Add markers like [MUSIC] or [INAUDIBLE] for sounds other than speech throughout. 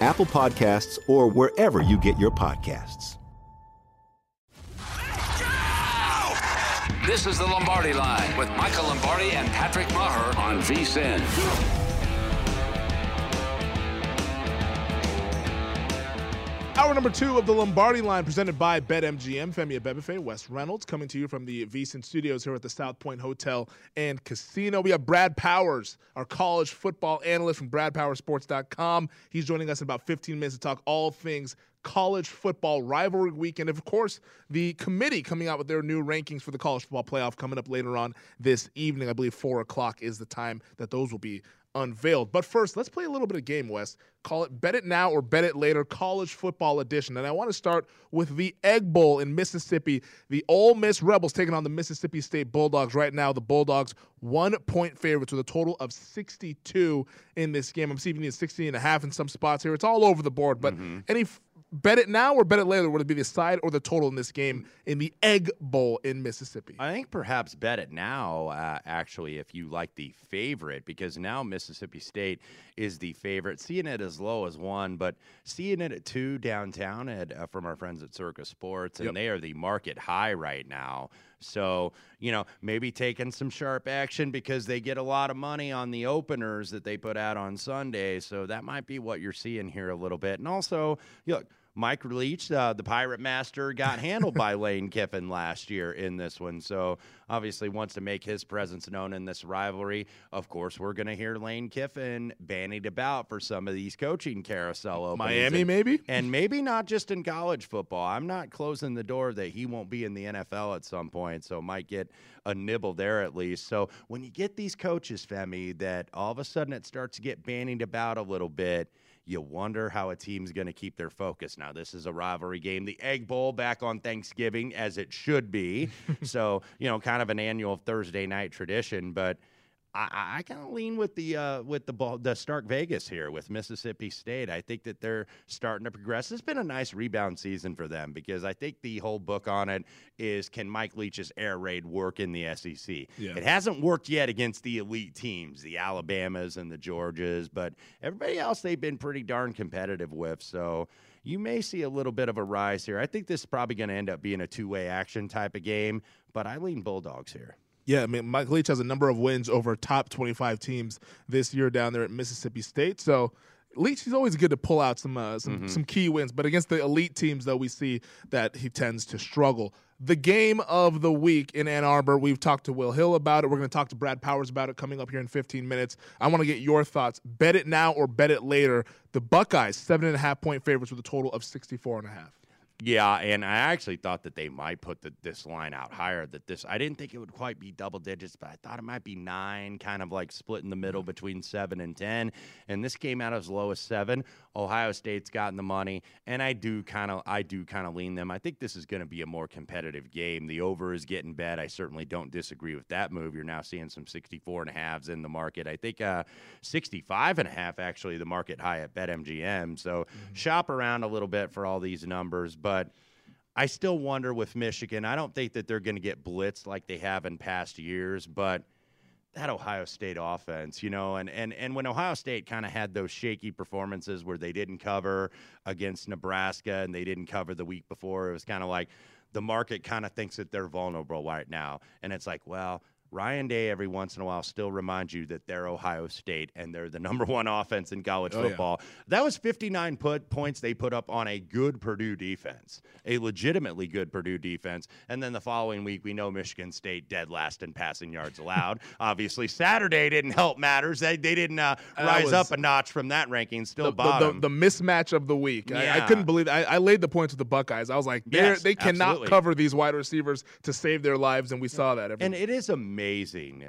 Apple Podcasts, or wherever you get your podcasts. This is the Lombardi Line with Michael Lombardi and Patrick Maher on VSIN. Hour number two of the Lombardi line presented by BetMGM. Femi Abebefe, Wes Reynolds coming to you from the VSIN studios here at the South Point Hotel and Casino. We have Brad Powers, our college football analyst from BradPowerSports.com. He's joining us in about 15 minutes to talk all things college football rivalry weekend. Of course, the committee coming out with their new rankings for the college football playoff coming up later on this evening. I believe 4 o'clock is the time that those will be unveiled. But first, let's play a little bit of game, West. Call it Bet It Now or Bet It Later College Football Edition. And I want to start with the Egg Bowl in Mississippi. The Ole Miss Rebels taking on the Mississippi State Bulldogs. Right now, the Bulldogs one point favorites with a total of 62 in this game. I'm seeing it 60 and a half in some spots here. It's all over the board. But Mm-hmm. any bet it now or bet it later? Would it be the side or the total in this game in the Egg Bowl in Mississippi? I think perhaps bet it now, uh, actually, if you like the favorite, because now Mississippi State is the favorite. Seeing it as low as one, but seeing it at two downtown at, uh, from our friends at Circa Sports, and Yep. they are the market high right now. So, you know, maybe taking some sharp action because they get a lot of money on the openers that they put out on Sunday. So that might be what you're seeing here a little bit. And also, look, Mike Leach, uh, the Pirate Master, got handled by [LAUGHS] Lane Kiffin last year in this one. So obviously wants to make his presence known in this rivalry. Of course, we're going to hear Lane Kiffin bandied about for some of these coaching carousel openings. Miami, And- maybe? and maybe not just in college football. I'm not closing the door that he won't be in the NFL at some point, so might get a nibble there at least. So when you get these coaches, Femi, that all of a sudden it starts to get bandied about a little bit. You wonder how a team's going to keep their focus. Now, this is a rivalry game. The Egg Bowl back on Thanksgiving, as it should be. [LAUGHS] so, you know, kind of an annual Thursday night tradition. But I, I- kind of lean with the uh, with the ball, the Stark Vegas here with Mississippi State. I think that they're starting to progress. It's been a nice rebound season for them because I think the whole book on it is can Mike Leach's air raid work in the SEC? Yeah. It hasn't worked yet against the elite teams, the Alabamas and the Georgias, but everybody else they've been pretty darn competitive with. So you may see a little bit of a rise here. I think this is probably going to end up being a two way action type of game, but I lean Bulldogs here. Yeah, I mean, Mike Leach has a number of wins over top 25 teams this year down there at Mississippi State. So, Leach, he's always good to pull out some uh, some Mm-hmm. some key wins, but against the elite teams, though, we see that he tends to struggle. The game of the week in Ann Arbor, we've talked to Will Hill about it. We're going to talk to Brad Powers about it coming up here in 15 minutes. I want to get your thoughts. Bet it now or bet it later. The Buckeyes, seven and a half point favorites with a total of 64 and a half. Yeah, and I actually thought that they might put the, this line out higher. That this, I didn't think it would quite be double digits, but I thought it might be nine, kind of like split in the middle between seven and ten. And this came out as low as seven. Ohio State's gotten the money, and I do kind of, I do kind of lean them. I think this is going to be a more competitive game. The over is getting bet. I certainly don't disagree with that move. You're now seeing some 64 and a halves in the market. I think uh, 65 and a half actually the market high at BetMGM. So shop around a little bit for all these numbers, but. I still wonder with Michigan. I don't think that they're going to get blitzed like they have in past years, but that Ohio State offense, you know, and and and when Ohio State kind of had those shaky performances where they didn't cover against Nebraska and they didn't cover the week before, it was kind of like the market kind of thinks that they're vulnerable right now, and it's like, well. Ryan Day every once in a while still reminds you that they're Ohio State and they're the [LAUGHS] number one offense in college Oh, yeah. football. That was 59 put points they put up on a good Purdue defense, a legitimately good Purdue defense. And then the following week, we know Michigan State dead last in passing yards allowed. [LAUGHS] Obviously, Saturday didn't help matters. They, they didn't uh, rise was- up a notch from that ranking, still the, the, the, bottom. the mismatch of the week. I, I couldn't believe I, I laid the points with the Buckeyes. I was like, Yes, they cannot absolutely. cover these wide receivers to save their lives, and we saw that. Every And it is amazing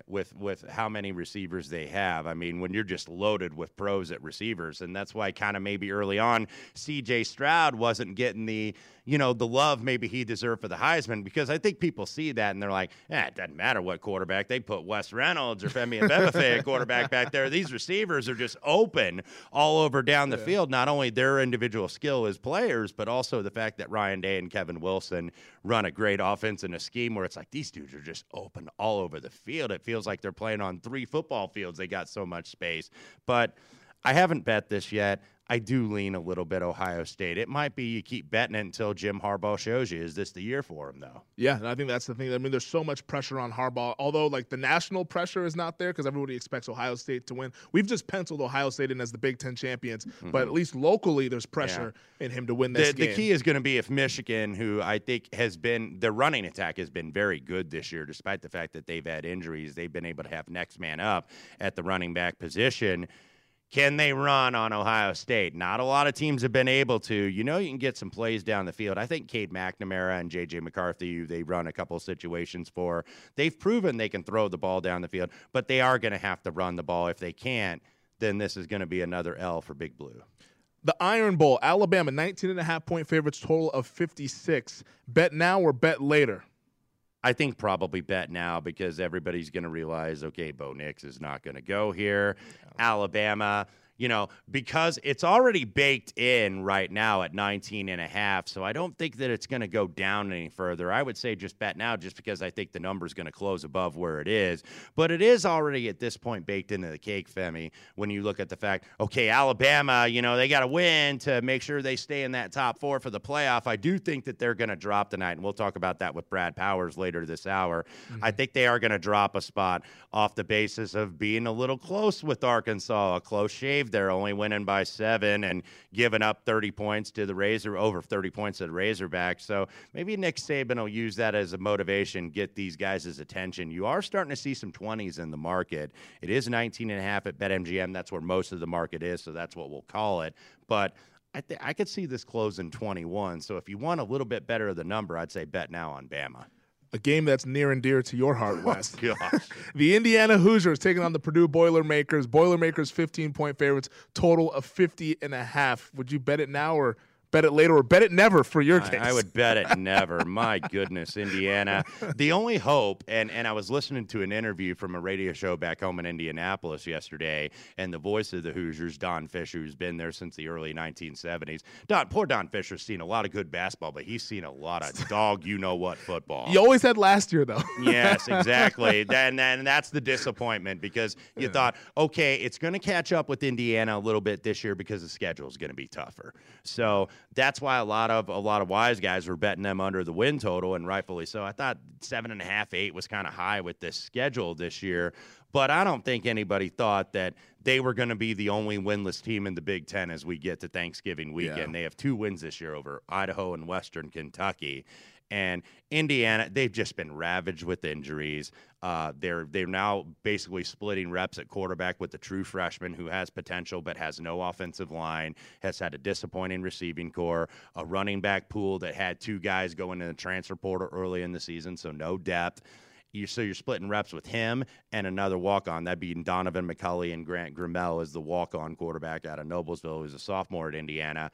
with with how many receivers they have. I mean, when you're just loaded with pros at receivers, and that's why kind of maybe early on, C.J. Stroud wasn't getting the you know the love maybe he deserved for the Heisman because I think people see that and they're like, eh, it doesn't matter what quarterback they put Wes Reynolds or Femi [LAUGHS] Abebefe at quarterback back there. These receivers are just open all over down the field. Not only their individual skill as players, but also the fact that Ryan Day and Kevin Wilson run a great offense in a scheme where it's like these dudes are just open all over the field. It feels like they're playing on three football fields. They got so much space. But I haven't bet this yet. I do lean a little bit Ohio State. It might be you keep betting it until Jim Harbaugh shows you. Is this the year for him, though? Yeah, and I think that's the thing. I mean, there's so much pressure on Harbaugh. Although, like the national pressure is not there because everybody expects Ohio State to win. We've just penciled Ohio State in as the Big Ten champions, but at least locally, there's pressure in him to win this Mm-hmm. The, game. the key is going to be if Michigan, who I think has been their running attack has been very good this year, despite the fact that they've had injuries, they've been able to have next man up at the running back position. Can they run on Ohio State? Not a lot of teams have been able to. You know, you can get some plays down the field. I think Cade McNamara and J.J. McCarthy, they run a couple situations for, they've proven they can throw the ball down the field, but they are going to have to run the ball. If they can't, then this is going to be another L for Big Blue. the Iron Bowl, Alabama, 19 and a half point favorites, total of 56. Bet now or bet later? I think probably bet now because everybody's going to realize, okay, Bo Nix is not going to go here. Alabama, you know, because it's already baked in right now at 19 and a half. So I don't think that it's going to go down any further. I would say just bet now just because I think the number is going to close above where it is. But it is already at this point baked into the cake, Femi, when you look at the fact, okay, Alabama, you know, they got to win to make sure they stay in that top four for the playoff. I do think that they're going to drop tonight, and we'll talk about that with Brad Powers later this hour. I mm-hmm. think they are going to drop a spot off the basis of being a little close with Arkansas, a close shave there, only winning by seven and giving up 30 points to the Razor, over 30 points to the Razorbacks. So maybe Nick Saban will use that as a motivation, get these guys' attention. You are starting to see some 20s in the market. It is 19 and a half at BetMGM. That's where most of the market is, so that's what we'll call it. But I, th- I could see this closing 21. So if you want a little bit better of the number, I'd say bet now on Bama. A game that's near and dear to your heart, [LAUGHS] oh, Wes. Gosh. [LAUGHS] The Indiana Hoosiers taking on the Purdue Boilermakers. Boilermakers 15 point favorites, total of 50 and a half. Would you bet it now or bet it later or bet it never for your case? I, I would bet it [LAUGHS] never. My goodness, Indiana. The only hope, and, and I was listening to an interview from a radio show back home in Indianapolis yesterday, and the voice of the Hoosiers, Don Fisher, who's been there since the early 1970s. Don, poor Don Fisher's seen a lot of good basketball, but he's seen a lot of [LAUGHS] dog, you know what football. You always had last year, though. yes, [LAUGHS] exactly. and, then that's the disappointment because you thought, okay, it's going to catch up with Indiana a little bit this year because the schedule is going to be tougher. So that's why a lot of a lot of wise guys were betting them under the win total, and rightfully so. I thought seven and a half, eight was kind of high with this schedule this year. but I don't think anybody thought that they were going to be the only winless team in the Big Ten as we get to Thanksgiving weekend. Yeah. They have two wins this year over Idaho and Western Kentucky. And Indiana, they've just been ravaged with injuries. Uh, they're they're now basically splitting reps at quarterback with the true freshman who has potential but has no offensive line, has had a disappointing receiving core, a running back pool that had two guys going in the transfer portal early in the season, so no depth. You, so you're splitting reps with him and another walk-on. That'd be Donaven McCulley and Grant Gremel as the walk-on quarterback out of Noblesville, who's a sophomore at Indiana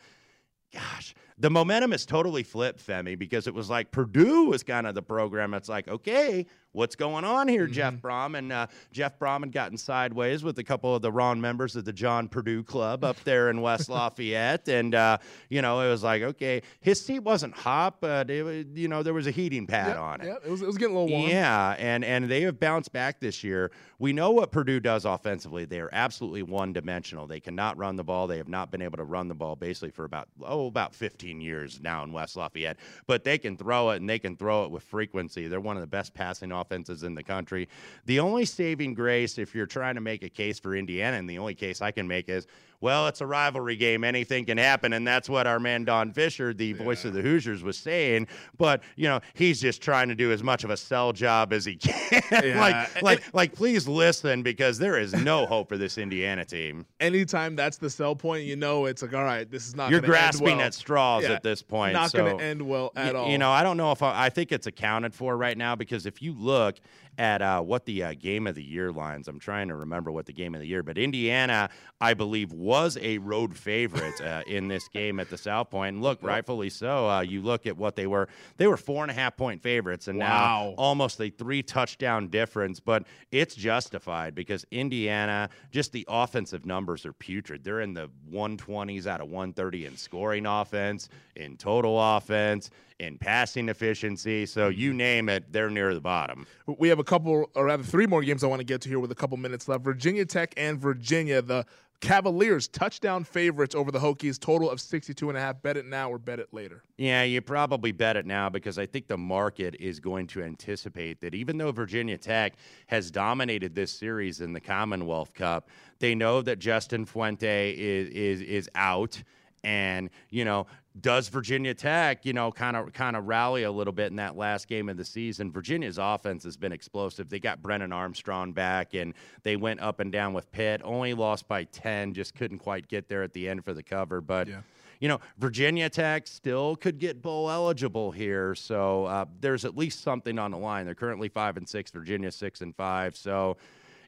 gosh, the momentum is totally flipped, Femi, because it was like Purdue was kind of the program. It's like, okay, what's going on here, Jeff Brohm? And uh, Jeff Brohm had gotten sideways with a couple of the wrong members of the John Purdue Club up there in West [LAUGHS] Lafayette. And, uh, you know, it was like, okay, his seat wasn't hot, but, it you know, there was a heating pad Yep, on it. yep, it was, it was getting a little warm. Yeah, and and they have bounced back this year. We know what Purdue does offensively. They are absolutely one-dimensional. They cannot run the ball. They have not been able to run the ball basically for about oh about 15 years now in West Lafayette. But they can throw it and they can throw it with frequency. They're one of the best passing offenses in the country. The only saving grace if you're trying to make a case for Indiana, and the only case I can make is well, it's a rivalry game. Anything can happen. And that's what our man Don Fisher, the voice of the Hoosiers, was saying. But, you know, he's just trying to do as much of a sell job as he can. [LAUGHS] Yeah. like, like, like, please listen because there is no hope for this Indiana team. Anytime that's the sell point, you know it's like, all right, this is not. You're grasping well. at straws Yeah, at this point. Not so, going to end well at y- all. You know, I don't know if I, I think it's accounted for right now because if you look at uh, what the uh, game of the year lines, I'm trying to remember what the game of the year, but Indiana, I believe, was a road favorite uh, in this game at the South Point. And look, rightfully so. Uh, you look at what they were; they were four and a half point favorites, and Wow. now almost a three touchdown difference. But it's justified because Indiana, just the offensive numbers are putrid. They're in the 120s out of 130 in scoring offense, in total offense, in passing efficiency. So you name it, they're near the bottom. We have a couple, or rather three more games I want to get to here with a couple minutes left. Virginia Tech and Virginia, the Cavaliers touchdown favorites over the Hokies, total of 62 and a half. Bet it now or bet it later. Yeah, you probably bet it now because I think the market is going to anticipate that even though Virginia Tech has dominated this series in the Commonwealth Cup, they know that Justin Fuente is is is out and, you know, does Virginia Tech, you know, kind of kind of rally a little bit in that last game of the season? Virginia's offense has been explosive. They got Brennan Armstrong back, and they went up and down with Pitt. Only lost by ten, just couldn't quite get there at the end for the cover. But Yeah. you know, Virginia Tech still could get bowl eligible here, so uh, there's at least something on the line. They're currently five and six. Virginia six and five. So.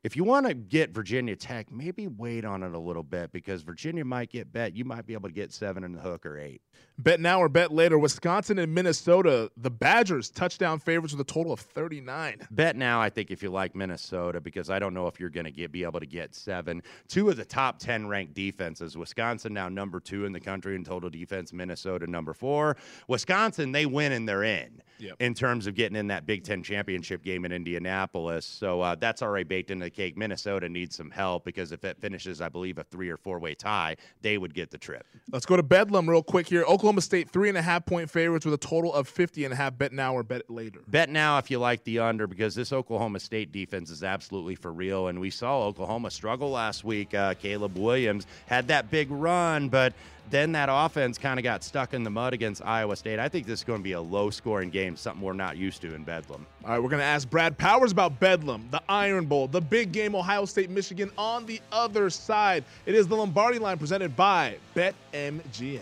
If you want to get Virginia Tech, maybe wait on it a little bit because Virginia might get bet. You might be able to get seven in the hook or eight. Bet now or bet later. Wisconsin and Minnesota, the Badgers touchdown favorites with a total of 39. Bet now, I think if you like Minnesota, because I don't know if you're going to get be able to get seven. Two of the top ten ranked defenses. Wisconsin now number two in the country in total defense. Minnesota number four. Wisconsin they win and they're in Yep. in terms of getting in that Big Ten championship game in Indianapolis. So uh, that's already baked into the cake. Minnesota needs some help because if it finishes, I believe, a three or four way tie, they would get the trip. Let's go to Bedlam real quick here. Oklahoma State, three and a half point favorites with a total of 50 and a half. Bet now or bet later. Bet now if you like the under because this Oklahoma State defense is absolutely for real. And we saw Oklahoma struggle last week. Uh, Caleb Williams had that big run, but then that offense kind of got stuck in the mud against Iowa State. I think this is going to be a low scoring game, something we're not used to in Bedlam. All right, we're going to ask Brad Powers about Bedlam, the Iron Bowl, the big game, Ohio State, Michigan on the other side. It is the Lombardi line presented by BetMGM.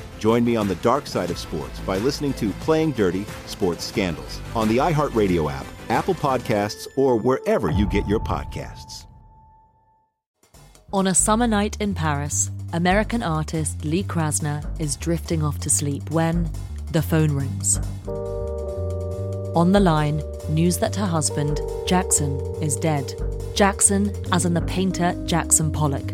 Join me on the dark side of sports by listening to Playing Dirty Sports Scandals on the iHeartRadio app, Apple Podcasts, or wherever you get your podcasts. On a summer night in Paris, American artist Lee Krasner is drifting off to sleep when the phone rings. On the line, news that her husband, Jackson, is dead. Jackson, as in the painter Jackson Pollock.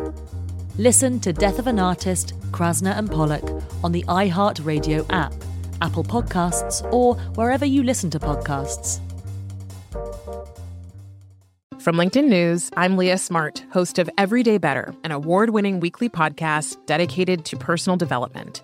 Listen to Death of an Artist, Krasner and Pollock on the iHeartRadio app, Apple Podcasts, or wherever you listen to podcasts. From LinkedIn News, I'm Leah Smart, host of Everyday Better, an award winning weekly podcast dedicated to personal development.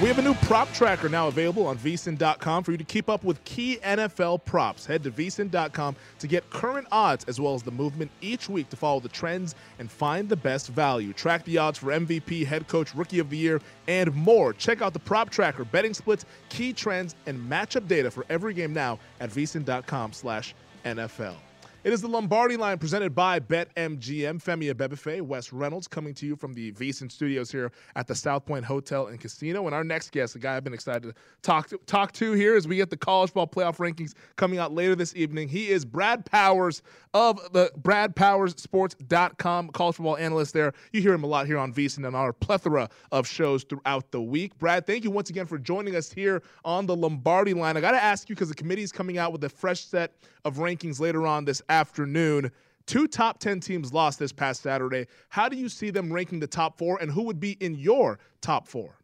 We have a new prop tracker now available on vsin.com for you to keep up with key NFL props. Head to vsin.com to get current odds as well as the movement each week to follow the trends and find the best value. Track the odds for MVP, head coach, rookie of the year, and more. Check out the prop tracker, betting splits, key trends, and matchup data for every game now at vsin.com slash NFL. It is the Lombardi line presented by BetMGM. Femi Abebefe, Wes Reynolds coming to you from the VSiN studios here at the South Point Hotel and Casino. And our next guest, a guy I've been excited to talk to, talk to here as we get the college ball playoff rankings coming out later this evening. He is Brad Powers of the BradPowersSports.com college football analyst there. You hear him a lot here on VSiN and our plethora of shows throughout the week. Brad, thank you once again for joining us here on the Lombardi line. I got to ask you because the committee is coming out with a fresh set of rankings later on this afternoon. Two top 10 teams lost this past Saturday. How do you see them ranking the top four, and who would be in your top four?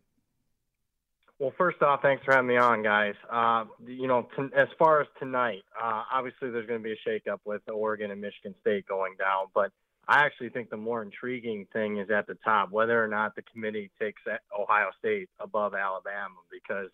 Well, first off, thanks for having me on, guys. Uh, you know, t- as far as tonight, uh, obviously there's going to be a shakeup with Oregon and Michigan State going down, but I actually think the more intriguing thing is at the top, whether or not the committee takes Ohio State above Alabama, because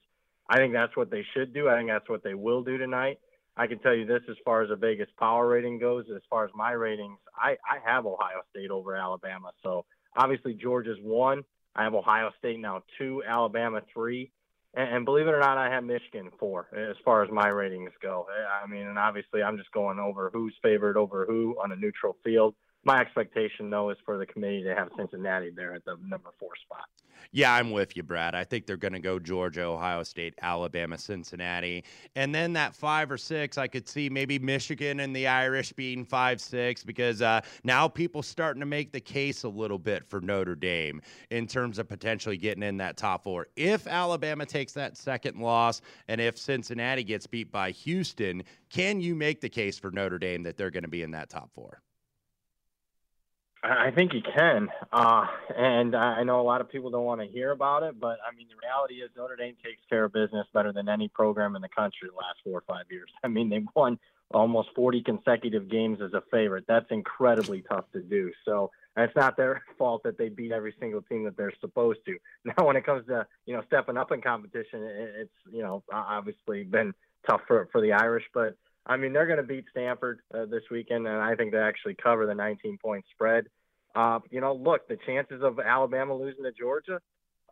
I think that's what they should do. I think that's what they will do tonight. I can tell you this as far as a Vegas power rating goes, as far as my ratings, I, I have Ohio State over Alabama. So obviously Georgia's one. I have Ohio State now two, Alabama three. And, and believe it or not, I have Michigan four as far as my ratings go. I mean, and obviously I'm just going over who's favored over who on a neutral field. My expectation, though, is for the committee to have Cincinnati there at the number four spot. Yeah, I'm with you, Brad. I think they're going to go Georgia, Ohio State, Alabama, Cincinnati. And then that five or six, I could see maybe Michigan and the Irish being five, six, because uh, now people starting to make the case a little bit for Notre Dame in terms of potentially getting in that top four. If Alabama takes that second loss and if Cincinnati gets beat by Houston, can you make the case for Notre Dame that they're going to be in that top four? I think he can, uh, and I know a lot of people don't want to hear about it, but I mean the reality is Notre Dame takes care of business better than any program in the country the last four or five years. [LAUGHS] I mean they've won almost 40 consecutive games as a favorite. That's incredibly tough to do. So it's not their fault that they beat every single team that they're supposed to. [LAUGHS] Now, when it comes to you know stepping up in competition, it's you know obviously been tough for for the Irish, but I mean they're going to beat Stanford uh, this weekend, and I think they actually cover the 19 point spread. Uh, you know, look, the chances of Alabama losing to Georgia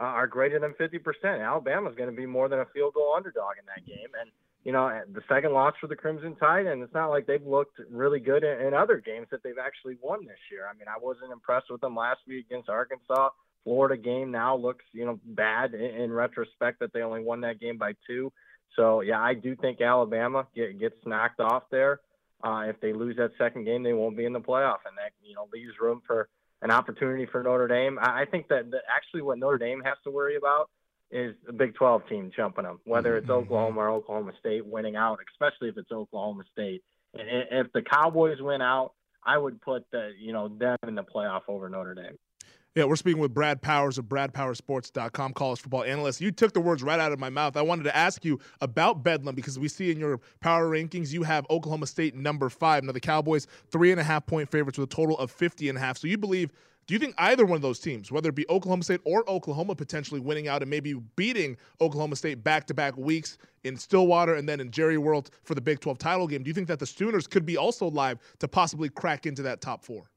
uh, are greater than 50%. Alabama's going to be more than a field goal underdog in that game, and you know, the second loss for the Crimson Tide, and it's not like they've looked really good in, in other games that they've actually won this year. I mean, I wasn't impressed with them last week against Arkansas. Florida game now looks, you know, bad in, in retrospect that they only won that game by two. So yeah, I do think Alabama get, gets knocked off there. Uh, if they lose that second game, they won't be in the playoff, and that you know leaves room for an opportunity for Notre Dame. I, I think that, that actually what Notre Dame has to worry about is the Big 12 team jumping them, whether it's mm-hmm. Oklahoma or Oklahoma State winning out, especially if it's Oklahoma State. And if the Cowboys win out, I would put the you know them in the playoff over Notre Dame. Yeah, we're speaking with Brad Powers of BradPowerSports.com, college football analyst. You took the words right out of my mouth. I wanted to ask you about Bedlam because we see in your power rankings you have Oklahoma State number five. Now the Cowboys three and a half point favorites with a total of 50 and a half. So you believe do you think either one of those teams, whether it be Oklahoma State or Oklahoma, potentially winning out and maybe beating Oklahoma State back to back weeks in Stillwater and then in Jerry World for the Big 12 title game, do you think that the Sooners could be also live to possibly crack into that top four?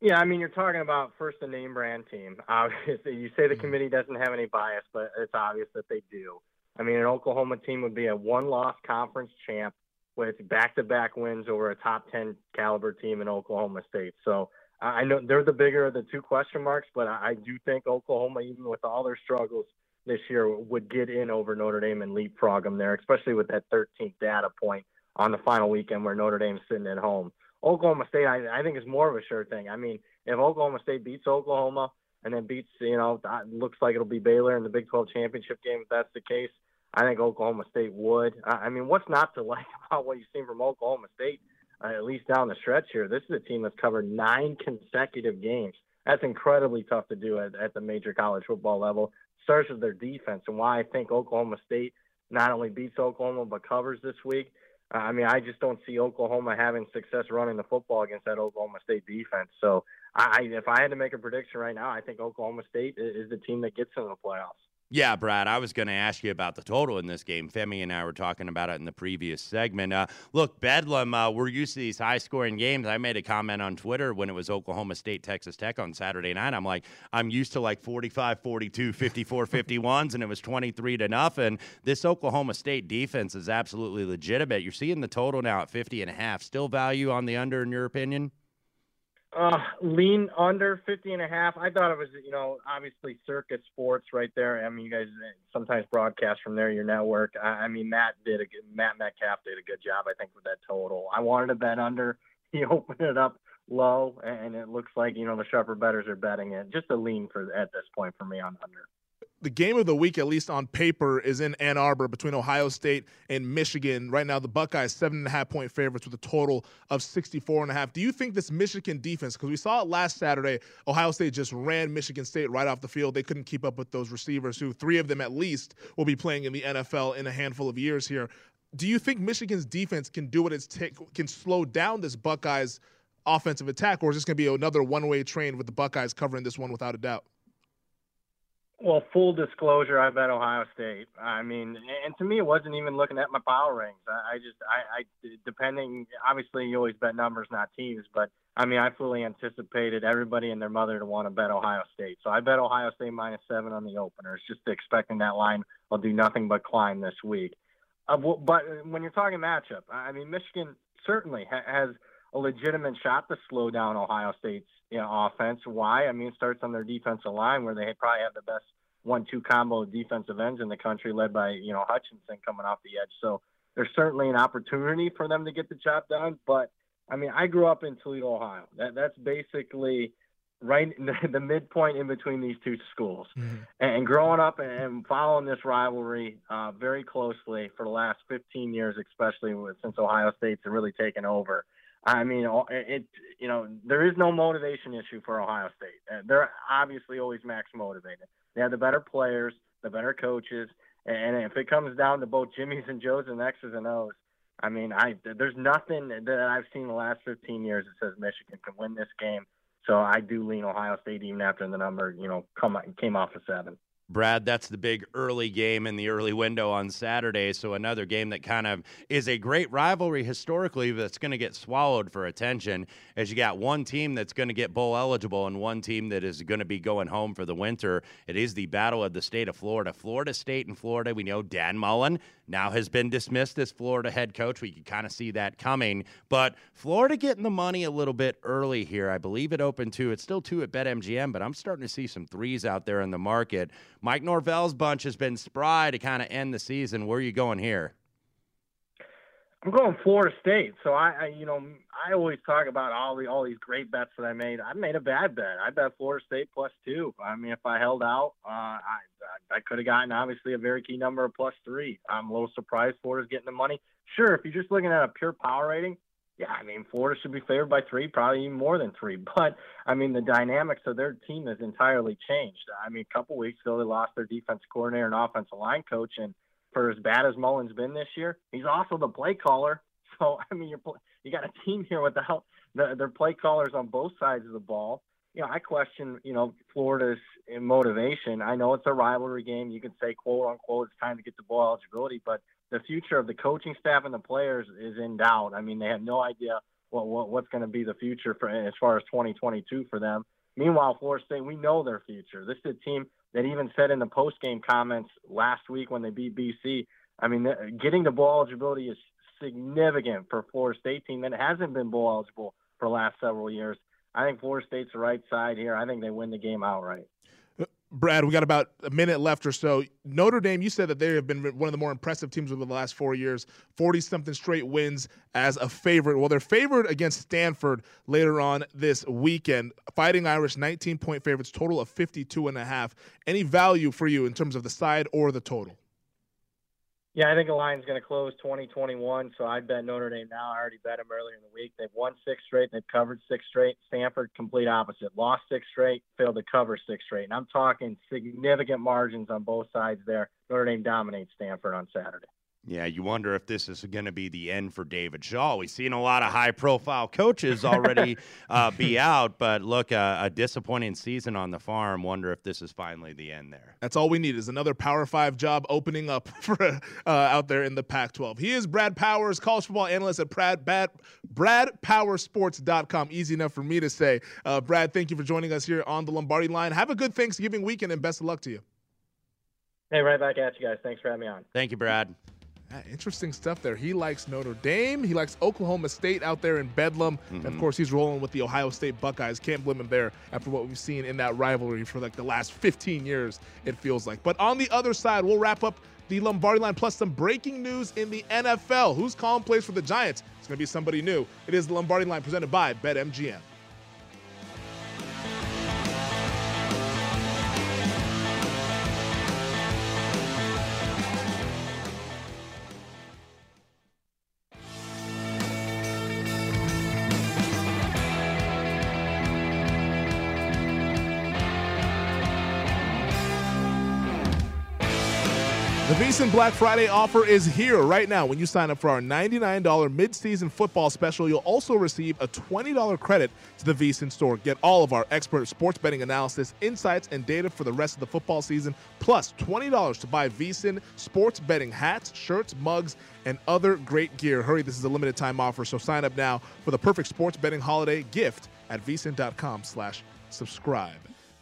Yeah, I mean, you're talking about first a name brand team. [LAUGHS] Obviously, you say the mm-hmm. committee doesn't have any bias, but it's obvious that they do. I mean, an Oklahoma team would be a one-loss conference champ with back-to-back wins over a top 10 caliber team in Oklahoma State. So I know they're the bigger of the two question marks, but I do think Oklahoma, even with all their struggles this year, would get in over Notre Dame and leapfrog them there, especially with that 13th data point on the final weekend where Notre Dame's sitting at home. Oklahoma State, I, I think, is more of a sure thing. I mean, if Oklahoma State beats Oklahoma and then beats, you know, looks like it'll be Baylor in the Big 12 championship game, if that's the case, I think Oklahoma State would. I mean, what's not to [LAUGHS] like about what you've seen from Oklahoma State? uh, at least down the stretch here. This is a team that's covered nine consecutive games. That's incredibly tough to do at, at the major college football level. Starts with their defense, and why I think Oklahoma State not only beats Oklahoma but covers this week. Uh, I mean, I just don't see Oklahoma having success running the football against that Oklahoma State defense. So, I, if I had to make a prediction right now, I think Oklahoma State is the team that gets into the playoffs. Yeah, Brad, I was going to ask you about the total in this game. Femi and I were talking about it in the previous segment. Uh, look, Bedlam, uh, we're used to these high scoring games. I made a comment on Twitter when it was Oklahoma State, Texas Tech on Saturday night. I'm like, I'm used to like 45, 42, 54, 51s, and it was 23 to nothing. This Oklahoma State defense is absolutely legitimate. You're seeing the total now at 50 and a half. Still value on the under, in your opinion? Uh, lean under 50 and a half. I thought it was, you know, obviously Circa Sports right there. I mean, you guys sometimes broadcast from there, your network. I, I mean, Matt did a good, Matt Metcalf did a good job, I think, with that total. I wanted to bet under. [LAUGHS] He opened it up low, and it looks like, you know, the sharper betters are betting it. Just a lean for at this point for me on under the game of the week, at least on paper, is in Ann Arbor between Ohio State and Michigan. Right now, the Buckeyes seven and a half point favorites with a total of 64 and a half. Do you think this Michigan defense, because we saw it last Saturday, Ohio State just ran Michigan State right off the field. They couldn't keep up with those receivers, who three of them at least will be playing in the NFL in a handful of years here. Do you think Michigan's defense can do what it's take, can slow down this Buckeyes offensive attack, or is this going to be another one way train with the Buckeyes covering this one without a doubt? Well, full disclosure, I bet Ohio State. I mean, and to me, it wasn't even looking at my power rings. I, I just, I, I, depending, obviously, you always bet numbers, not teams, but I mean, I fully anticipated everybody and their mother to want to bet Ohio State. So I bet Ohio State minus seven on the opener. It's just expecting that line will do nothing but climb this week. Uh, but when you're talking matchup, I mean, Michigan certainly ha- has a legitimate shot to slow down Ohio State's you know, offense. Why? I mean, it starts on their defensive line where they probably have the best one-two combo of defensive ends in the country, led by you know Hutchinson coming off the edge. So there's certainly an opportunity for them to get the job done. But I mean, I grew up in Toledo, Ohio. That that's basically right the, [LAUGHS] the midpoint in between these two schools. Mm-hmm. And, and, growing up and following this rivalry uh, very closely for the last 15 years, especially with, since Ohio State's really taken over. I mean, it you know there is no motivation issue for Ohio State. Uh, they're obviously always max motivated. They have the better players, the better coaches, and if it comes down to both Jimmys and Joes and X's and O's, I mean, I there's nothing that I've seen the last 15 years that says Michigan can win this game. So I do lean Ohio State even after the number, you know, come came off of seven. Brad, that's the big early game in the early window on Saturday. So another game that kind of is a great rivalry historically that's going to get swallowed for attention as you got one team that's going to get bowl eligible and one team that is going to be going home for the winter. It is the battle of the state of Florida. Florida State and Florida, we know Dan Mullen now has been dismissed as Florida head coach. We could kind of see that coming. But Florida getting the money a little bit early here. I believe it opened two. It's still two at BetMGM, but I'm starting to see some threes out there in the market. Mike Norvell's bunch has been spry to kind of end the season. Where are you going here? I'm going Florida State. So I, I, you know, I always talk about all the all these great bets that I made. I made a bad bet. I bet Florida State plus two. I mean, if I held out, uh, I I could have gotten obviously a very key number of plus three. I'm a little surprised Florida's getting the money. Sure, if you're just looking at a pure power rating, yeah, I mean Florida should be favored by three, probably even more than three. [LAUGHS] But I mean the dynamics of their team has entirely changed. I mean, a couple weeks ago they lost their defense coordinator and offensive line coach, and for as bad as Mullen's been this year, he's also the play caller. [LAUGHS] So I mean, you're you got a team here with the their play callers on both sides of the ball. You know, I question you know Florida's eh, motivation. I know it's a rivalry game. You can say quote unquote it's time to get the ball eligibility, but the future of the coaching staff and the players is in doubt. I mean, they have no idea what, what what's going to be the future for as far as 2022 for them. Meanwhile, Florida State, we know their future. This is a team that even said in the post game comments last week when they beat BC. I mean, getting the bowl eligibility is significant for Florida State team that hasn't been bowl eligible for the last several years. I think Florida State's the right side here. I think they win the game outright. Brad, we got about a minute left or so. Notre Dame, you said that they have been one of the more impressive teams over the last four years. 40 something straight wins as a favorite. Well, they're favored against Stanford later on this weekend. Fighting Irish, 19 point favorites, total of 52 and a half. Any value for you in terms of the side or the total? Yeah, I think the line's going to close 2021, so I bet Notre Dame now. I already bet them earlier in the week. They've won six straight. They've covered six straight. Stanford, complete opposite. Lost six straight, failed to cover six straight. And I'm talking significant margins on both sides there. Notre Dame dominates Stanford on Saturday. Yeah, you wonder if this is going to be the end for David Shaw. We've seen a lot of high profile coaches already [LAUGHS] uh, be out, but look, uh, a disappointing season on the farm. Wonder if this is finally the end there. That's all we need is another Power Five job opening up [LAUGHS] for uh, out there in the Pac 12. He is Brad Powers, college football analyst at Brad, Brad, BradPowersports.com. Easy enough for me to say. Uh, Brad, thank you for joining us here on the Lombardi line. Have a good Thanksgiving weekend and best of luck to you. Hey, right back at you guys. Thanks for having me on. Thank you, Brad. Yeah, interesting stuff there. He likes Notre Dame. He likes Oklahoma State out there in Bedlam. Mm-hmm. And of course, he's rolling with the Ohio State Buckeyes. Can't blame him there after what we've seen in that rivalry for like the last 15 years, it feels like. But on the other side, we'll wrap up the Lombardi line plus some breaking news in the NFL. Who's calling plays for the Giants? It's going to be somebody new. It is the Lombardi line presented by BetMGM. VSIN Black Friday offer is here right now. When you sign up for our $99 midseason football special, you'll also receive a $20 credit to the VSIN store. Get all of our expert sports betting analysis, insights, and data for the rest of the football season, plus $20 to buy VSIN sports betting hats, shirts, mugs, and other great gear. Hurry, this is a limited time offer, so sign up now for the perfect sports betting holiday gift at vsin.com slash subscribe.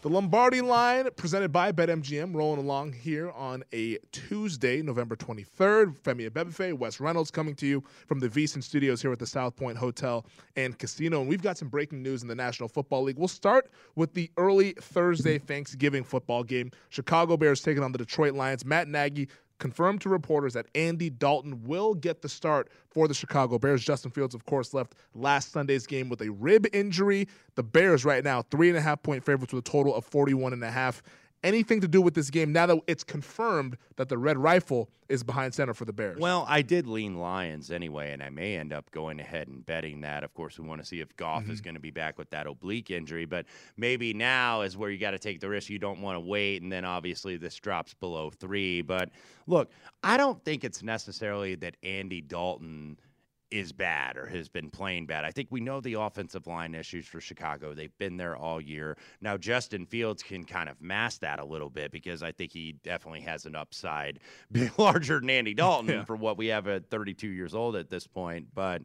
The Lombardi line presented by BetMGM rolling along here on a Tuesday, November 23rd. Femi Abebefe, Wes Reynolds coming to you from the VSIN studios here at the South Point Hotel and Casino. And we've got some breaking news in the National Football League. We'll start with the early Thursday Thanksgiving football game. Chicago Bears taking on the Detroit Lions. Matt Nagy confirmed to reporters that Andy Dalton will get the start for the Chicago Bears. Justin Fields, of course, left last Sunday's game with a rib injury. The Bears right now, three and a half point favorites with a total of 41 and a half anything to do with this game now that it's confirmed that the Red Rifle is behind center for the Bears? Well, I did lean Lions anyway, and I may end up going ahead and betting that. Of course, we want to see if Goff mm-hmm. is going to be back with that oblique injury, but maybe now is where you got to take the risk. You don't want to wait, and then obviously this drops below three. But look, I don't think it's necessarily that Andy Dalton is bad or has been playing bad. I think we know the offensive line issues for Chicago. They've been there all year. Now, Justin Fields can kind of mask that a little bit because I think he definitely has an upside [LAUGHS] larger than Andy [LAUGHS] Dalton yeah. for what we have at 32 years old at this point. But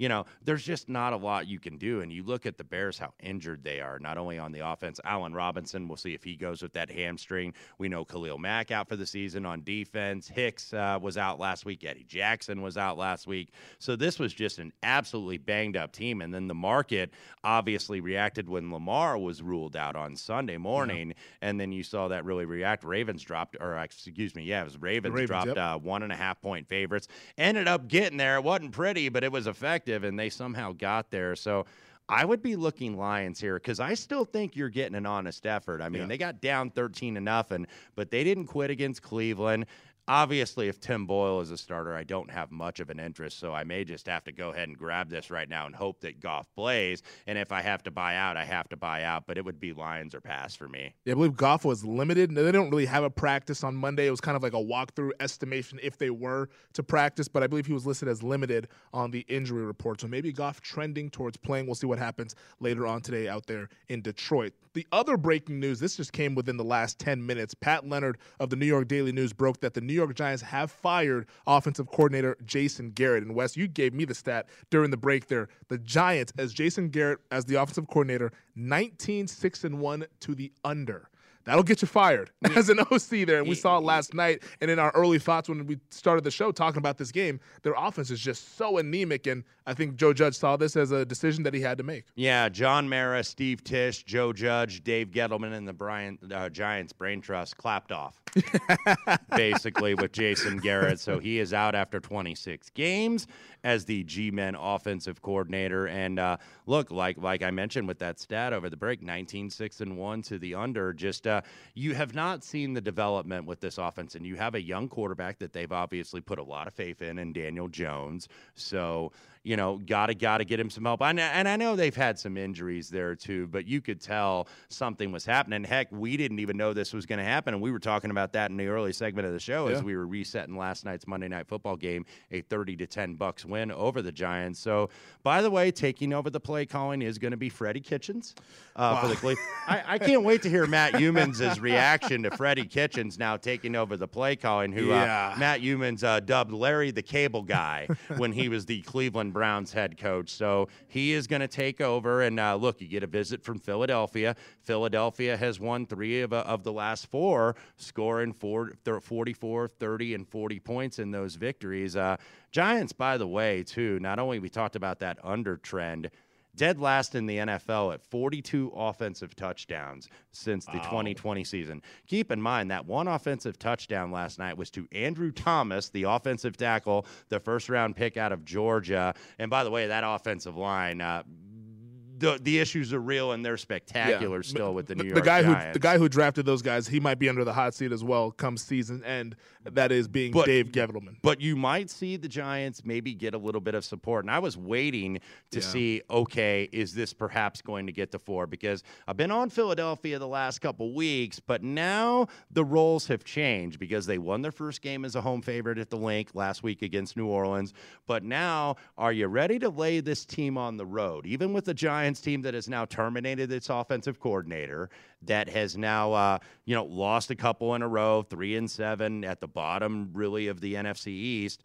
you know, there's just not a lot you can do. And you look at the Bears, how injured they are, not only on the offense. Allen Robinson, we'll see if he goes with that hamstring. We know Khalil Mack out for the season on defense. Hicks uh, was out last week. Eddie Jackson was out last week. So this was just an absolutely banged up team. And then the market obviously reacted when Lamar was ruled out on Sunday morning. Yeah. And then you saw that really react. Ravens dropped, or excuse me, yeah, it was Ravens, Ravens dropped yep. uh, one and a half point favorites. Ended up getting there. It wasn't pretty, but it was effective effective, and they somehow got there. So I would be looking Lions here because I still think you're getting an honest effort. I mean, yeah. they got down 13 to nothing, but they didn't quit against Cleveland obviously, if Tim Boyle is a starter, I don't have much of an interest, so I may just have to go ahead and grab this right now and hope that Goff plays. And if I have to buy out, I have to buy out, but it would be Lions or pass for me. Yeah, I believe Goff was limited. They don't really have a practice on Monday. It was kind of like a walkthrough estimation if they were to practice, but I believe he was listed as limited on the injury report. So maybe Goff trending towards playing. We'll see what happens later on today out there in Detroit. The other breaking news, this just came within the last 10 minutes. Pat Leonard of the New York Daily News broke that the New York Giants have fired offensive coordinator Jason Garrett. And Wes, you gave me the stat during the break there. The Giants, as Jason Garrett as the offensive coordinator, 19 6 and 1 to the under that'll get you fired [LAUGHS] as an OC there. And we saw it last night. And in our early thoughts when we started the show talking about this game, their offense is just so anemic. And I think Joe Judge saw this as a decision that he had to make. Yeah, John Mara, Steve Tisch, Joe Judge, Dave Gettleman, and the Brian, uh, Giants Brain Trust clapped off [LAUGHS] basically with Jason Garrett. So he is out after 26 games as the G-Men offensive coordinator. And uh, look, like like I mentioned with that stat over the break, 19 6 and 1 to the under. Just uh, you have not seen the development with this offense, and you have a young quarterback that they've obviously put a lot of faith in, in Daniel Jones. So you know, gotta gotta get him some help. And, and I know they've had some injuries there too, but you could tell something was happening. Heck, we didn't even know this was going to happen, and we were talking about that in the early segment of the show yeah. as we were resetting last night's Monday Night Football game, a thirty to ten Bucs win over the Giants. So, by the way, taking over the play calling is going to be Freddie Kitchens uh, wow. for the Cleveland. I, I, can't wait to hear Matt Youmans' reaction to Freddie Kitchens now taking over the play calling. Who uh, yeah. uh, Matt Youmans uh, dubbed Larry the Cable Guy when he was the Cleveland. Browns head coach. So he is going to take over. And uh, look, you get a visit from Philadelphia. Philadelphia has won three of, uh, of the last four, scoring four, 44, 30, and 40 points in those victories. Uh, Giants, by the way, too, not only we talked about that under trend dead last in the NFL at 42 offensive touchdowns since the wow. 2020 season. Keep in mind that one offensive touchdown last night was to Andrew Thomas, the offensive tackle, the first round pick out of Georgia. And by the way, that offensive line, uh, the the issues are real and they're spectacular yeah. still with the New the, York the guy Giants. who the guy who drafted those guys, he might be under the hot seat as well come season end. That is being but, Dave Gettleman. But you might see the Giants maybe get a little bit of support. And I was waiting to yeah. see, okay, is this perhaps going to get to four? Because I've been on Philadelphia the last couple weeks, but now the roles have changed because they won their first game as a home favorite at the Linc last week against New Orleans. But now, are you ready to lay this team on the road? Even with the Giants Team that has now terminated its offensive coordinator, that has now, uh, you know, lost a couple in a row, three and seven at the bottom, really, of the NFC East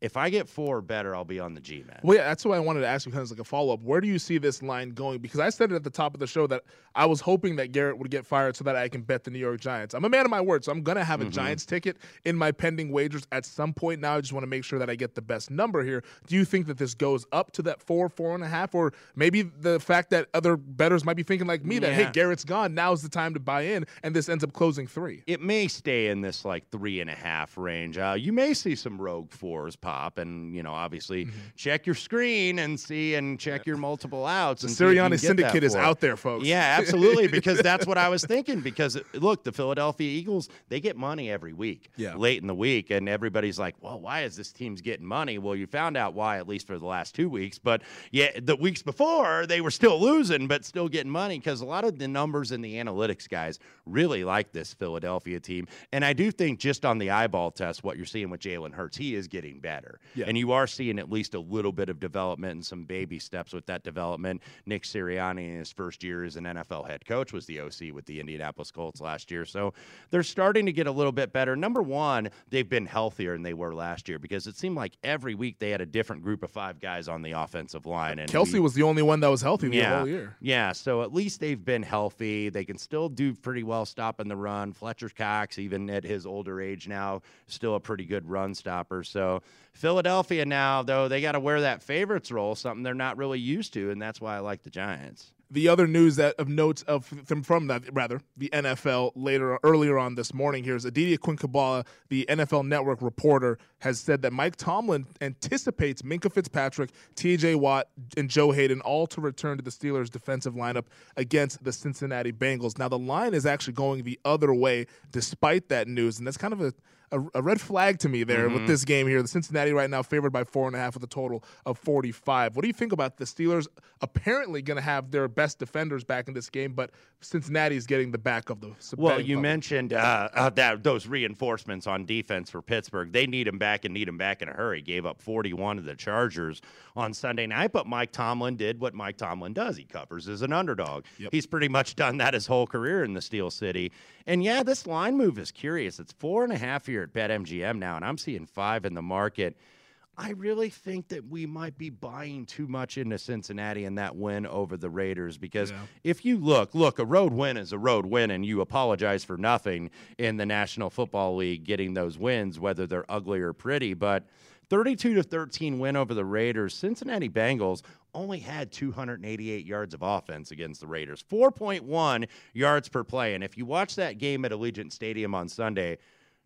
if I get four or better, I'll be on the G man. Well, yeah, that's what I wanted to ask you, kind of like a follow up. Where do you see this line going? Because I said it at the top of the show that I was hoping that Garrett would get fired so that I can bet the New York Giants. I'm a man of my word, so I'm gonna have a mm-hmm. Giants ticket in my pending wagers at some point. Now I just want to make sure that I get the best number here. Do you think that this goes up to that four, four and a half, or maybe the fact that other betters might be thinking like me that hey, Garrett's gone, now's the time to buy in, and this ends up closing three? It may stay in this like three and a half range. Uh, you may see some rogue fours pop, and you know obviously mm-hmm. check your screen and see and check your multiple outs. The Sirianni syndicate is out there, folks. Yeah, absolutely. [LAUGHS] because that's what I was thinking. Because look, the Philadelphia Eagles, they get money every week, yeah. late in the week, and everybody's like, well, why is this team's getting money? Well, you found out why, at least for the last two weeks. But yeah, the weeks before, they were still losing, but still getting money because a lot of the numbers and the analytics guys really like this Philadelphia team. And I do think just on the eyeball test, what you're seeing with Jalen Hurts, he is getting better better. Yeah. And you are seeing at least a little bit of development and some baby steps with that development. Nick Sirianni, in his first year as an NFL head coach, was the OC with the Indianapolis Colts last year. So they're starting to get a little bit better. Number one, they've been healthier than they were last year because it seemed like every week they had a different group of five guys on the offensive line. And Kelce we- was the only one that was healthy the yeah, whole year. Yeah, so at least they've been healthy. They can still do pretty well stopping the run. Fletcher Cox, even at his older age now, still a pretty good run stopper. So Philadelphia now, though, they got to wear that favorites role, something they're not really used to, and that's why I like the Giants. The other news that of notes of from that rather the NFL later earlier on this morning here is Aditi Kinkhabwala, the NFL Network reporter, has said that Mike Tomlin anticipates Minkah Fitzpatrick, T.J. Watt, and Joe Haden all to return to the Steelers' defensive lineup against the Cincinnati Bengals. Now the line is actually going the other way despite that news, and that's kind of a a, a red flag to me there with Mhm. this game here. The Cincinnati right now favored by four and a half with a total of 45. What do you think about the Steelers apparently going to have their best defenders back in this game, but Cincinnati's getting the back of the Well, you mentioned uh, uh, that those reinforcements on defense for Pittsburgh. They need him back and need him back in a hurry. Gave up 41 to the Chargers on Sunday night, but Mike Tomlin did what Mike Tomlin does. He covers as an underdog. He's pretty much done that his whole career in the Steel City. And yeah, this line move is curious. It's four and a half here at BetMGM now, and I'm seeing five in the market. I really think that we might be buying too much into Cincinnati and that win over the Raiders because if you look, look, a road win is a road win, and you apologize for nothing in the National Football League getting those wins, whether they're ugly or pretty. But 32 to 13 win over the Raiders. Cincinnati Bengals only had 288 yards of offense against the Raiders, 4.1 yards per play. And if you watch that game at Allegiant Stadium on Sunday,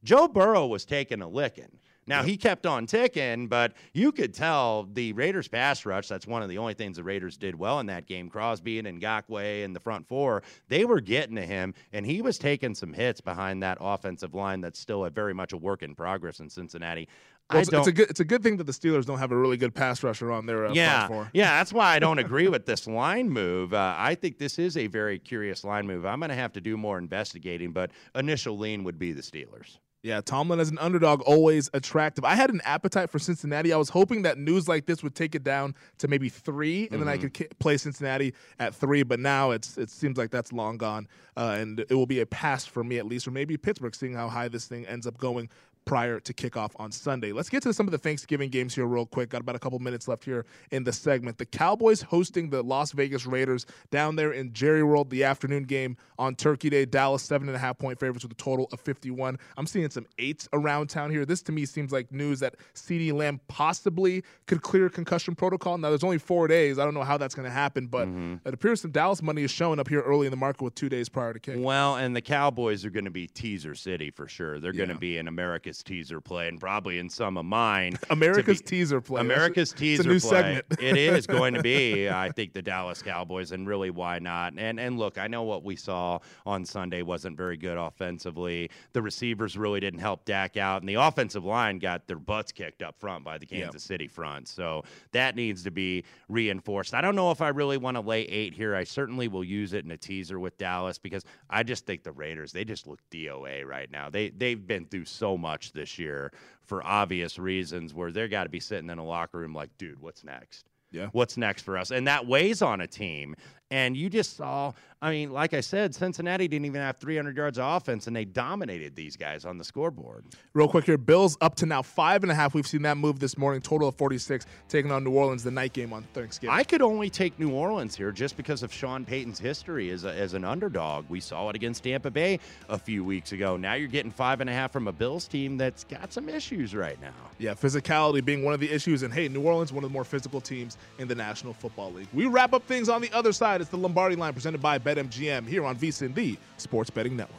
Joe Burrow was taking a licking. Now he kept on ticking, but you could tell the Raiders pass rush. That's one of the only things the Raiders did well in that game. Crosby and Ngakoue and the front four, they were getting to him, and he was taking some hits behind that offensive line. That's still a very much a work in progress in Cincinnati. Well, it's, it's a good it's a good thing that the Steelers don't have a really good pass rusher on their uh, yeah, front four. yeah, that's why I don't agree with this line move. Uh, I think this is a very curious line move. I'm going to have to do more investigating, but initial lean would be the Steelers. Yeah, Tomlin as an underdog always attractive. I had an appetite for Cincinnati. I was hoping that news like this would take it down to maybe 3 and then I Mhm. could ki- play Cincinnati at three. But now it's it seems like that's long gone, uh, and it will be a pass for me at least, or maybe Pittsburgh, seeing how high this thing ends up going prior to kickoff on Sunday. Let's get to some of the Thanksgiving games here real quick. Got about a couple minutes left here in the segment. The Cowboys hosting the Las Vegas Raiders down there in Jerry World, the afternoon game on Turkey Day. Dallas seven and a half point favorites with a total of 51. I'm seeing some eights around town here. This to me seems like news that CeeDee Lamb possibly could clear concussion protocol. Now there's only four days. I don't know how that's going to happen, but mm-hmm. it appears some Dallas money is showing up here early in the market with two days prior to kick. Well, and the Cowboys are going to be teaser city for sure. They're going Yeah. to be in America's teaser play and probably in some of mine. America's be- teaser play. America's it's a teaser new play. segment. [LAUGHS] it is going to be, [LAUGHS] I think, the Dallas Cowboys, and really, why not? And and look, I know what we saw on Sunday wasn't very good offensively. The receivers really didn't help Dak out, and the offensive line got their butts kicked up front by the. Kansas City front. So that needs to be reinforced. I don't know if I really want to lay eight here. I certainly will use it in a teaser with Dallas because I just think the Raiders they just look DOA right now. They they've been through so much this year for obvious reasons where they're got to be sitting in a locker room like, dude, what's next? Yeah. What's next for us? And that weighs on a team. And you just saw, I mean, like I said, Cincinnati didn't even have 300 yards of offense, and they dominated these guys on the scoreboard. Real quick here, Bills up to now five and a half. We've seen that move this morning, total of 46, taking on New Orleans the night game on Thanksgiving. I could only take New Orleans here just because of Sean Payton's history as, a, as an underdog. We saw it against Tampa Bay a few weeks ago. Now you're getting five and a half from a Bills team that's got some issues right now. Yeah, physicality being one of the issues. And hey, New Orleans, one of the more physical teams in the National Football League. We wrap up things on the other side. It's the Lombardi line presented by BetMGM here on VSIN, the Sports Betting Network.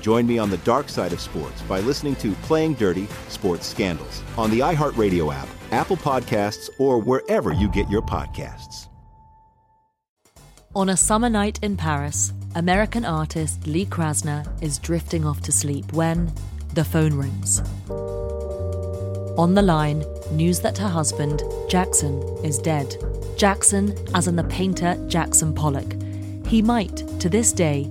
Join me on the dark side of sports by listening to Playing Dirty Sports Scandals on the iHeartRadio app, Apple Podcasts, or wherever you get your podcasts. On a summer night in Paris, American artist Lee Krasner is drifting off to sleep when the phone rings. On the line, news that her husband, Jackson, is dead. Jackson, as in the painter Jackson Pollock. He might, to this day,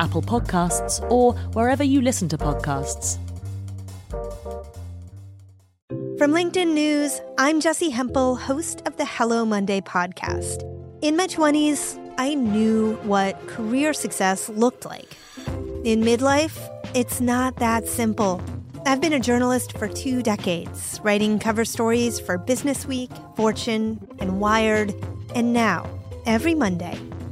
Apple Podcasts, or wherever you listen to podcasts. From LinkedIn News, I'm Jessi Hempel, host of the Hello Monday podcast. In my 20s, I knew what career success looked like. In midlife, it's not that simple. I've been a journalist for two decades, writing cover stories for Business Week, Fortune, and Wired. And now, every Monday,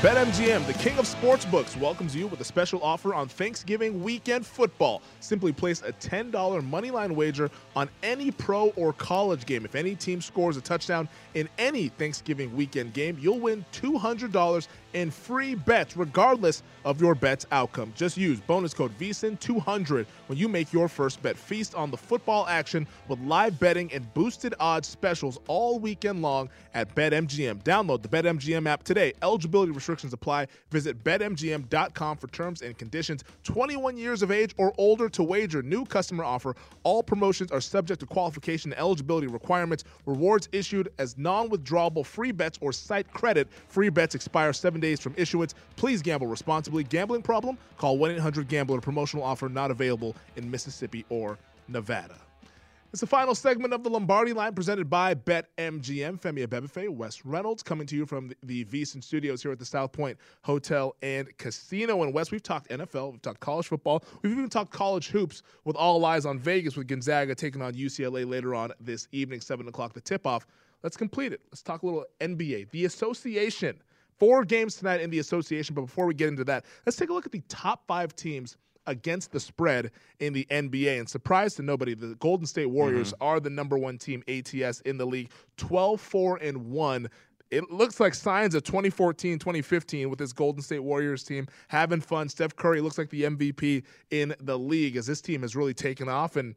BetMGM, the king of sportsbooks, welcomes you with a special offer on Thanksgiving weekend football. Simply place a $10 moneyline wager on any pro or college game. If any team scores a touchdown in any Thanksgiving weekend game, you'll win $200 in free bets, regardless of your bet's outcome. Just use bonus code VSIN200 when you make your first bet. Feast on the football action with live betting and boosted odds specials all weekend long at BetMGM. Download the BetMGM app today. Eligibility restrictions apply. Visit BetMGM.com for terms and conditions. 21 years of age or older to wager. New customer offer. All promotions are subject to qualification and eligibility requirements. Rewards issued as non withdrawable free bets or site credit. Free bets expire seven days from issuance. Please gamble responsibly. Gambling problem? Call 1 800 Gambler. Promotional offer not available in Mississippi or Nevada. It's the final segment of the Lombardi line presented by BetMGM. Femi Abebefe, Wes Reynolds, coming to you from the, the VSIN studios here at the South Point Hotel and Casino. And Wes, we've talked NFL, we've talked college football, we've even talked college hoops with all eyes on Vegas with Gonzaga taking on UCLA later on this evening, 7 o'clock, the tip off. Let's complete it. Let's talk a little NBA. The association Four games tonight in the association, but before we get into that, let's take a look at the top five teams against the spread in the NBA. And surprise to nobody, the Golden State Warriors mm-hmm. are the number one team ATS in the league, 12 4 and 1. It looks like signs of 2014, 2015 with this Golden State Warriors team having fun. Steph Curry looks like the MVP in the league as this team has really taken off. And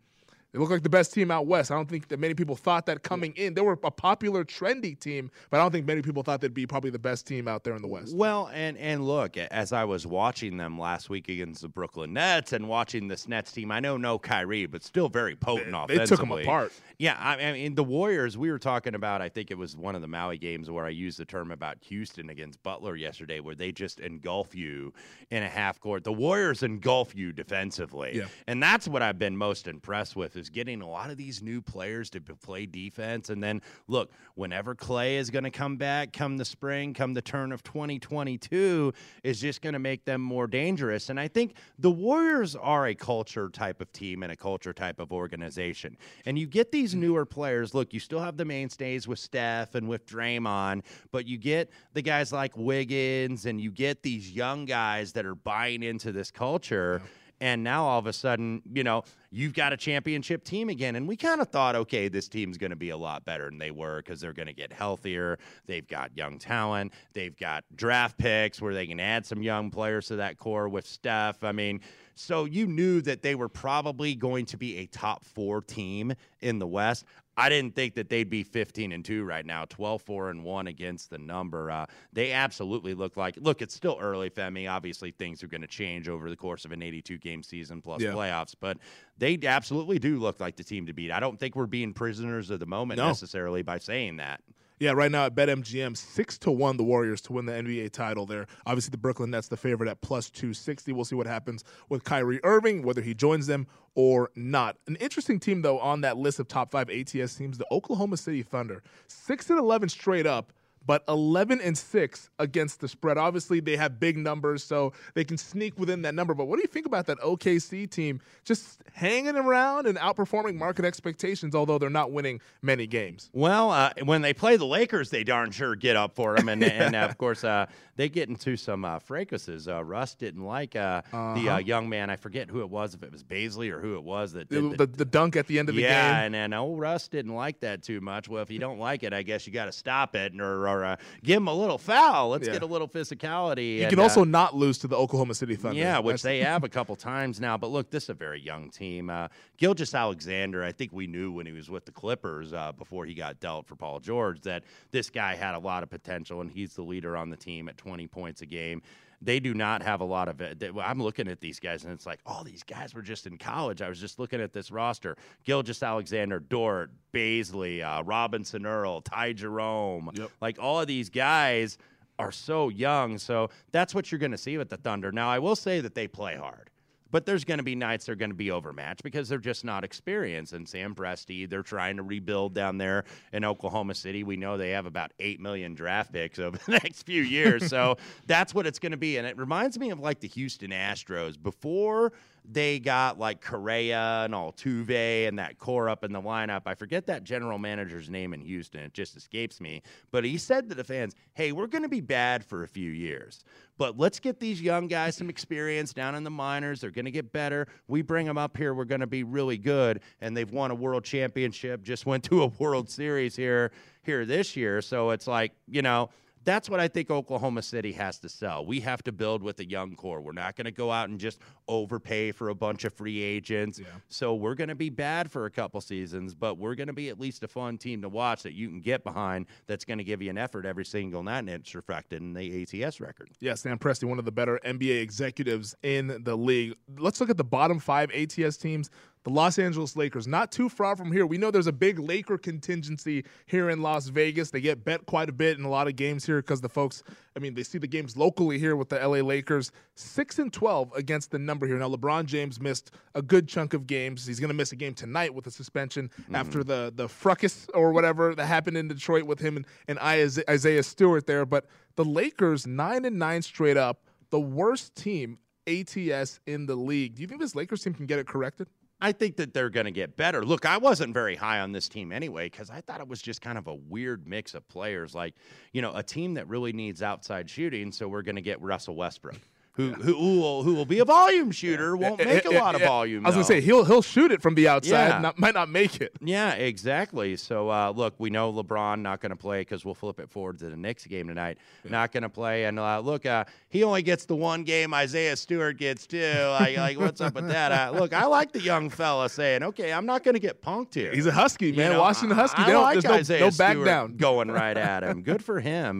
They look like the best team out west. I don't think that many people thought that coming in. They were a popular, trendy team, but I don't think many people thought they'd be probably the best team out there in the West. Well, and and look, as I was watching them last week against the Brooklyn Nets and watching this Nets team, I know no Kyrie, but still very potent they, offensively. They took them apart. Yeah, I, I mean the Warriors. We were talking about. I think it was one of the Maui games where I used the term about Houston against Butler yesterday, where they just engulf you in a half court. The Warriors engulf you defensively, yeah. and that's what I've been most impressed with is getting a lot of these new players to play defense. And then look, whenever Clay is going to come back, come the spring, come the turn of 2022, is just going to make them more dangerous. And I think the Warriors are a culture type of team and a culture type of organization. And you get these mm-hmm. newer players. Look, you still have the mainstays with Steph and with Draymond, but you get the guys like Wiggins and you get these young guys that are buying into this culture. Yeah. And now all of a sudden, you know, you've got a championship team again. And we kind of thought, okay, this team's going to be a lot better than they were because they're going to get healthier. They've got young talent. They've got draft picks where they can add some young players to that core with Steph. I mean, so you knew that they were probably going to be a top four team in the West. I didn't think that they'd be 15 and 2 right now, 12 4 and 1 against the number. Uh, they absolutely look like look, it's still early, Femi. Obviously, things are going to change over the course of an 82 game season plus yeah. playoffs, but they absolutely do look like the team to beat. I don't think we're being prisoners of the moment no. necessarily by saying that. Yeah, right now at BetMGM, six to one the Warriors to win the NBA title. There, obviously the Brooklyn Nets the favorite at plus two sixty. We'll see what happens with Kyrie Irving, whether he joins them or not. An interesting team though on that list of top five ATS teams, the Oklahoma City Thunder, six and eleven straight up but 11 and 6 against the spread. Obviously, they have big numbers, so they can sneak within that number. But what do you think about that OKC team just hanging around and outperforming market expectations, although they're not winning many games? Well, uh, when they play the Lakers, they darn sure get up for them. [LAUGHS] And, yeah. and uh, of course, uh, they get into some uh, fracases. Uh, Russ didn't like uh, uh-huh. the young man. I forget who it was, if it was Bazley or who it was that did the, the, the dunk at the end of the yeah, game. Yeah, and, and old Russ didn't like that too much. Well, if you don't like it, I guess you got to stop it or, or uh, give him a little foul. Let's yeah. get a little physicality. You and, can also uh, not lose to the Oklahoma City Thunder. Yeah, which they [LAUGHS] have a couple times now. But look, this is a very young team. Uh, Gilgeous-Alexander, I think we knew when he was with the Clippers uh, before he got dealt for Paul George that this guy had a lot of potential, and he's the leader on the team at 20 points a game they do not have a lot of it. I'm looking at these guys, and it's like, all oh, these guys were just in college. I was just looking at this roster: Gilgeous-Alexander, Dort, Bazley, uh, Robinson Earl, Ty Jerome. Yep. Like all of these guys are so young. So that's what you're going to see with the Thunder. Now, I will say that they play hard. But there's going to be nights they're going to be overmatched because they're just not experienced. And Sam Presti, they're trying to rebuild down there in Oklahoma City. We know they have about 8 million draft picks over [LAUGHS] the next few years. so [LAUGHS] that's what it's going to be. And it reminds me of like the Houston Astros. Before they got like Correa and Altuve and that core up in the lineup. I forget that general manager's name in Houston. It just escapes me. But he said to the fans, hey, we're going to be bad for a few years, but let's get these young guys some experience down in the minors. They're going to get better. We bring them up here, we're going to be really good. And they've won a world championship, just went to a [LAUGHS] World Series here here this year. So it's like, you know, that's what I think Oklahoma City has to sell. We have to build with a young core. We're not going to go out and just overpay for a bunch of free agents. Yeah. So we're going to be bad for a couple seasons, but we're going to be at least a fun team to watch that you can get behind that's going to give you an effort every single night, and it's reflected in the ATS record. Yeah, Sam Presti, one of the better NBA executives in the league. Let's look at the bottom five ATS teams the Los Angeles Lakers, not too far from here. We know there's a big Laker contingency here in Las Vegas. They get bet quite a bit in a lot of games here because the folks, I mean, they see the games locally here with the LA Lakers. 6 and 12 against the number here. Now, LeBron James missed a good chunk of games. He's going to miss a game tonight with a suspension mm-hmm. after the, the fracas or whatever that happened in Detroit with him and, and Isaiah Stewart there. But the Lakers, 9 and 9 straight up, the worst team ATS in the league. Do you think this Lakers team can get it corrected? I think that they're going to get better. Look, I wasn't very high on this team anyway because I thought it was just kind of a weird mix of players. Like, you know, a team that really needs outside shooting, so we're going to get Russell Westbrook. Who who, who, will, who will be a volume shooter, won't make a lot of volume. I was gonna say he'll he'll shoot it from the outside, Yeah. not, might not make it. Yeah, exactly. So uh, look, we know LeBron not going to play because we'll flip it forward to the Knicks game tonight. Not going to play, and uh, look, uh, he only gets the one game. Isaiah Stewart gets two. Like, like what's up with that? Uh, look, I like the young fella saying, "Okay, I'm not going to get punked here." He's a Husky, You man. know, Washington Husky. I They don't- like there's no- Isaiah no back Stewart down. going right at him. Good for him.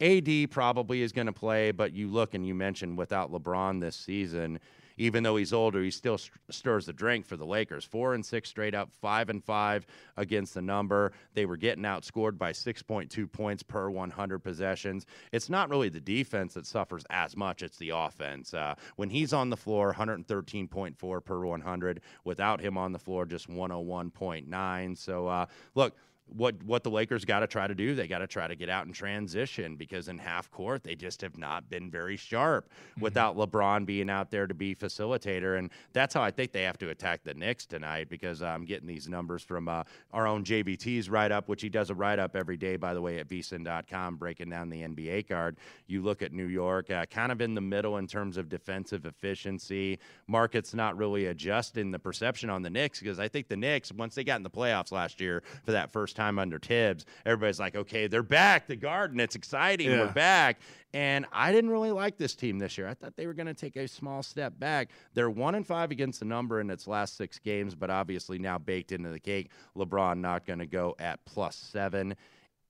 AD probably is going to play, but you look and you mentioned without LeBron this season, even though he's older, he still st- stirs the drink for the Lakers. Four and six straight up, five and five against the number. They were getting outscored by 6.2 points per 100 possessions. It's not really the defense that suffers as much; it's the offense. Uh, when he's on the floor, 113.4 per 100. Without him on the floor, just 101.9. So uh, look what what the Lakers got to try to do. They got to try to get out and transition because in half court they just have not been very sharp without LeBron being out there to be facilitator, and that's how I think they have to attack the Knicks tonight. Because I'm getting these numbers from uh, our own JBT's write up, which he does a write up every day, by the way, at vsin.com, breaking down the NBA card. You look at New York, uh, kind of in the middle in terms of defensive efficiency. Market's not really adjusting the perception on the Knicks because I think the Knicks, once they got in the playoffs last year for that first time under Thibs, everybody's like, okay, they're back, the Garden, it's exciting, Yeah. we're back. And I didn't really like this team this year. I thought they were going to take a small step back. They're one and five against the number in its last six games, but obviously now baked into the cake. LeBron not going to go at plus seven.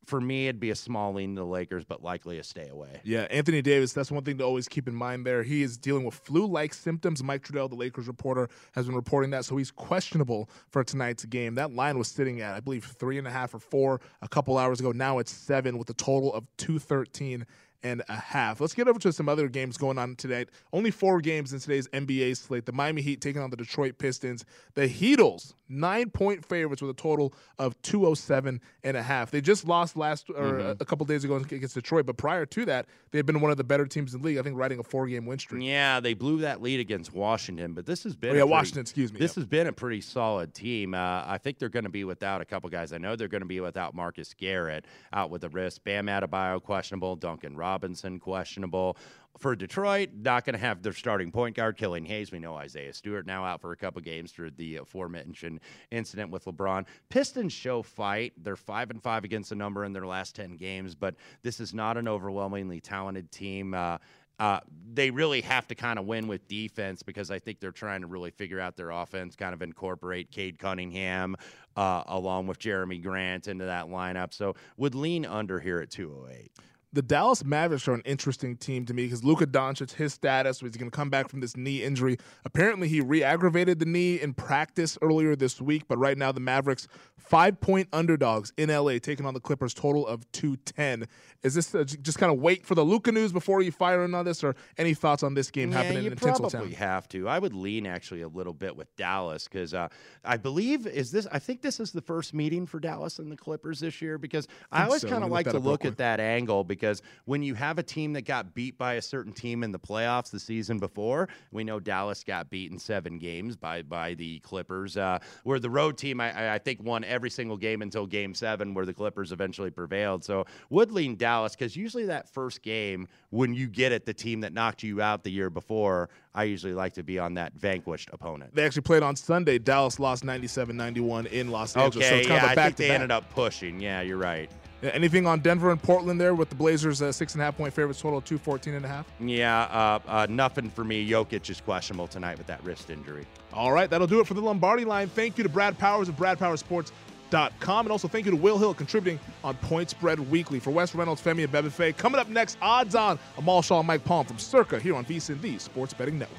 For me, it'd be a small lean to the Lakers, but likely a stay away. Yeah, Anthony Davis, that's one thing to always keep in mind there. He is dealing with flu like symptoms. Mike Trudell, the Lakers reporter, has been reporting that, so he's questionable for tonight's game. That line was sitting at, I believe, three and a half or four a couple hours ago. Now it's seven with a total of 213 and a half. Let's get over to some other games going on today. Only four games in today's NBA slate. The Miami Heat taking on the Detroit Pistons. The Heatles, nine point favorites with a total of 207 and a half. They just lost last or Mhm. a couple days ago against Detroit, but prior to that, they had been one of the better teams in the league. I think riding a four game win streak. Yeah, they blew that lead against Washington, but this has been Oh, a yeah, pretty- Washington, excuse me, This yep. has been a pretty solid team. Uh, I think they're going to be without a couple guys. I know they're going to be without Marcus Garrett out with the wrist. Bam Adebayo questionable. Duncan Robinson questionable. For Detroit, not going to have their starting point guard, Killian Hayes. We know Isaiah Stewart now out for a couple games through the aforementioned incident with LeBron. Pistons show fight. They're five and five against the number in their last ten games, but this is not an overwhelmingly talented team. Uh, uh, they really have to kind of win with defense because I think they're trying to really figure out their offense, kind of incorporate Cade Cunningham uh, along with Jerami Grant into that lineup. So would lean under here at 208. The Dallas Mavericks are an interesting team to me because Luka Doncic, his status, he's going to come back from this knee injury? Apparently, he re-aggravated the knee in practice earlier this week, but right now the Mavericks five-point underdogs in LA, taking on the Clippers, total of two ten. Is this j- just kind of wait for the Luka news before you fire in on this, or any thoughts on this game yeah, happening you in probably Tinseltown? have to. I would lean actually a little bit with Dallas because uh, I believe is this. I think this is the first meeting for Dallas and the Clippers this year because I, think always so. kind of like to look at that angle because when you have a team that got beat by a certain team in the playoffs the season before, we know Dallas got beaten seven games by by the Clippers. Uh, where the road team, I- I, think, won every single game until Game Seven, where the Clippers eventually prevailed. So would lean Dallas because usually that first game when you get it, the team that knocked you out the year before, I usually like to be on that vanquished opponent. They actually played on Sunday. Dallas lost 97-91 in Los Angeles. so Okay, it's kind yeah, of a I think to they back. ended up pushing. Yeah, you're right. Anything on Denver and Portland there with the Blazers uh, six and a half point favorites, total of 214 and a half? Yeah, uh, uh, nothing for me. Jokic is questionable tonight with that wrist injury. All right, that'll do it for the Lombardi line. Thank you to Brad Powers of BradPowersports.com. And also thank you to Will Hill contributing on Point Spread Weekly. For Wes Reynolds, Femi, and Bebefe, coming up next, odds on Amal Shaw and Mike Palm from Circa here on VSIN, the Sports Betting Network.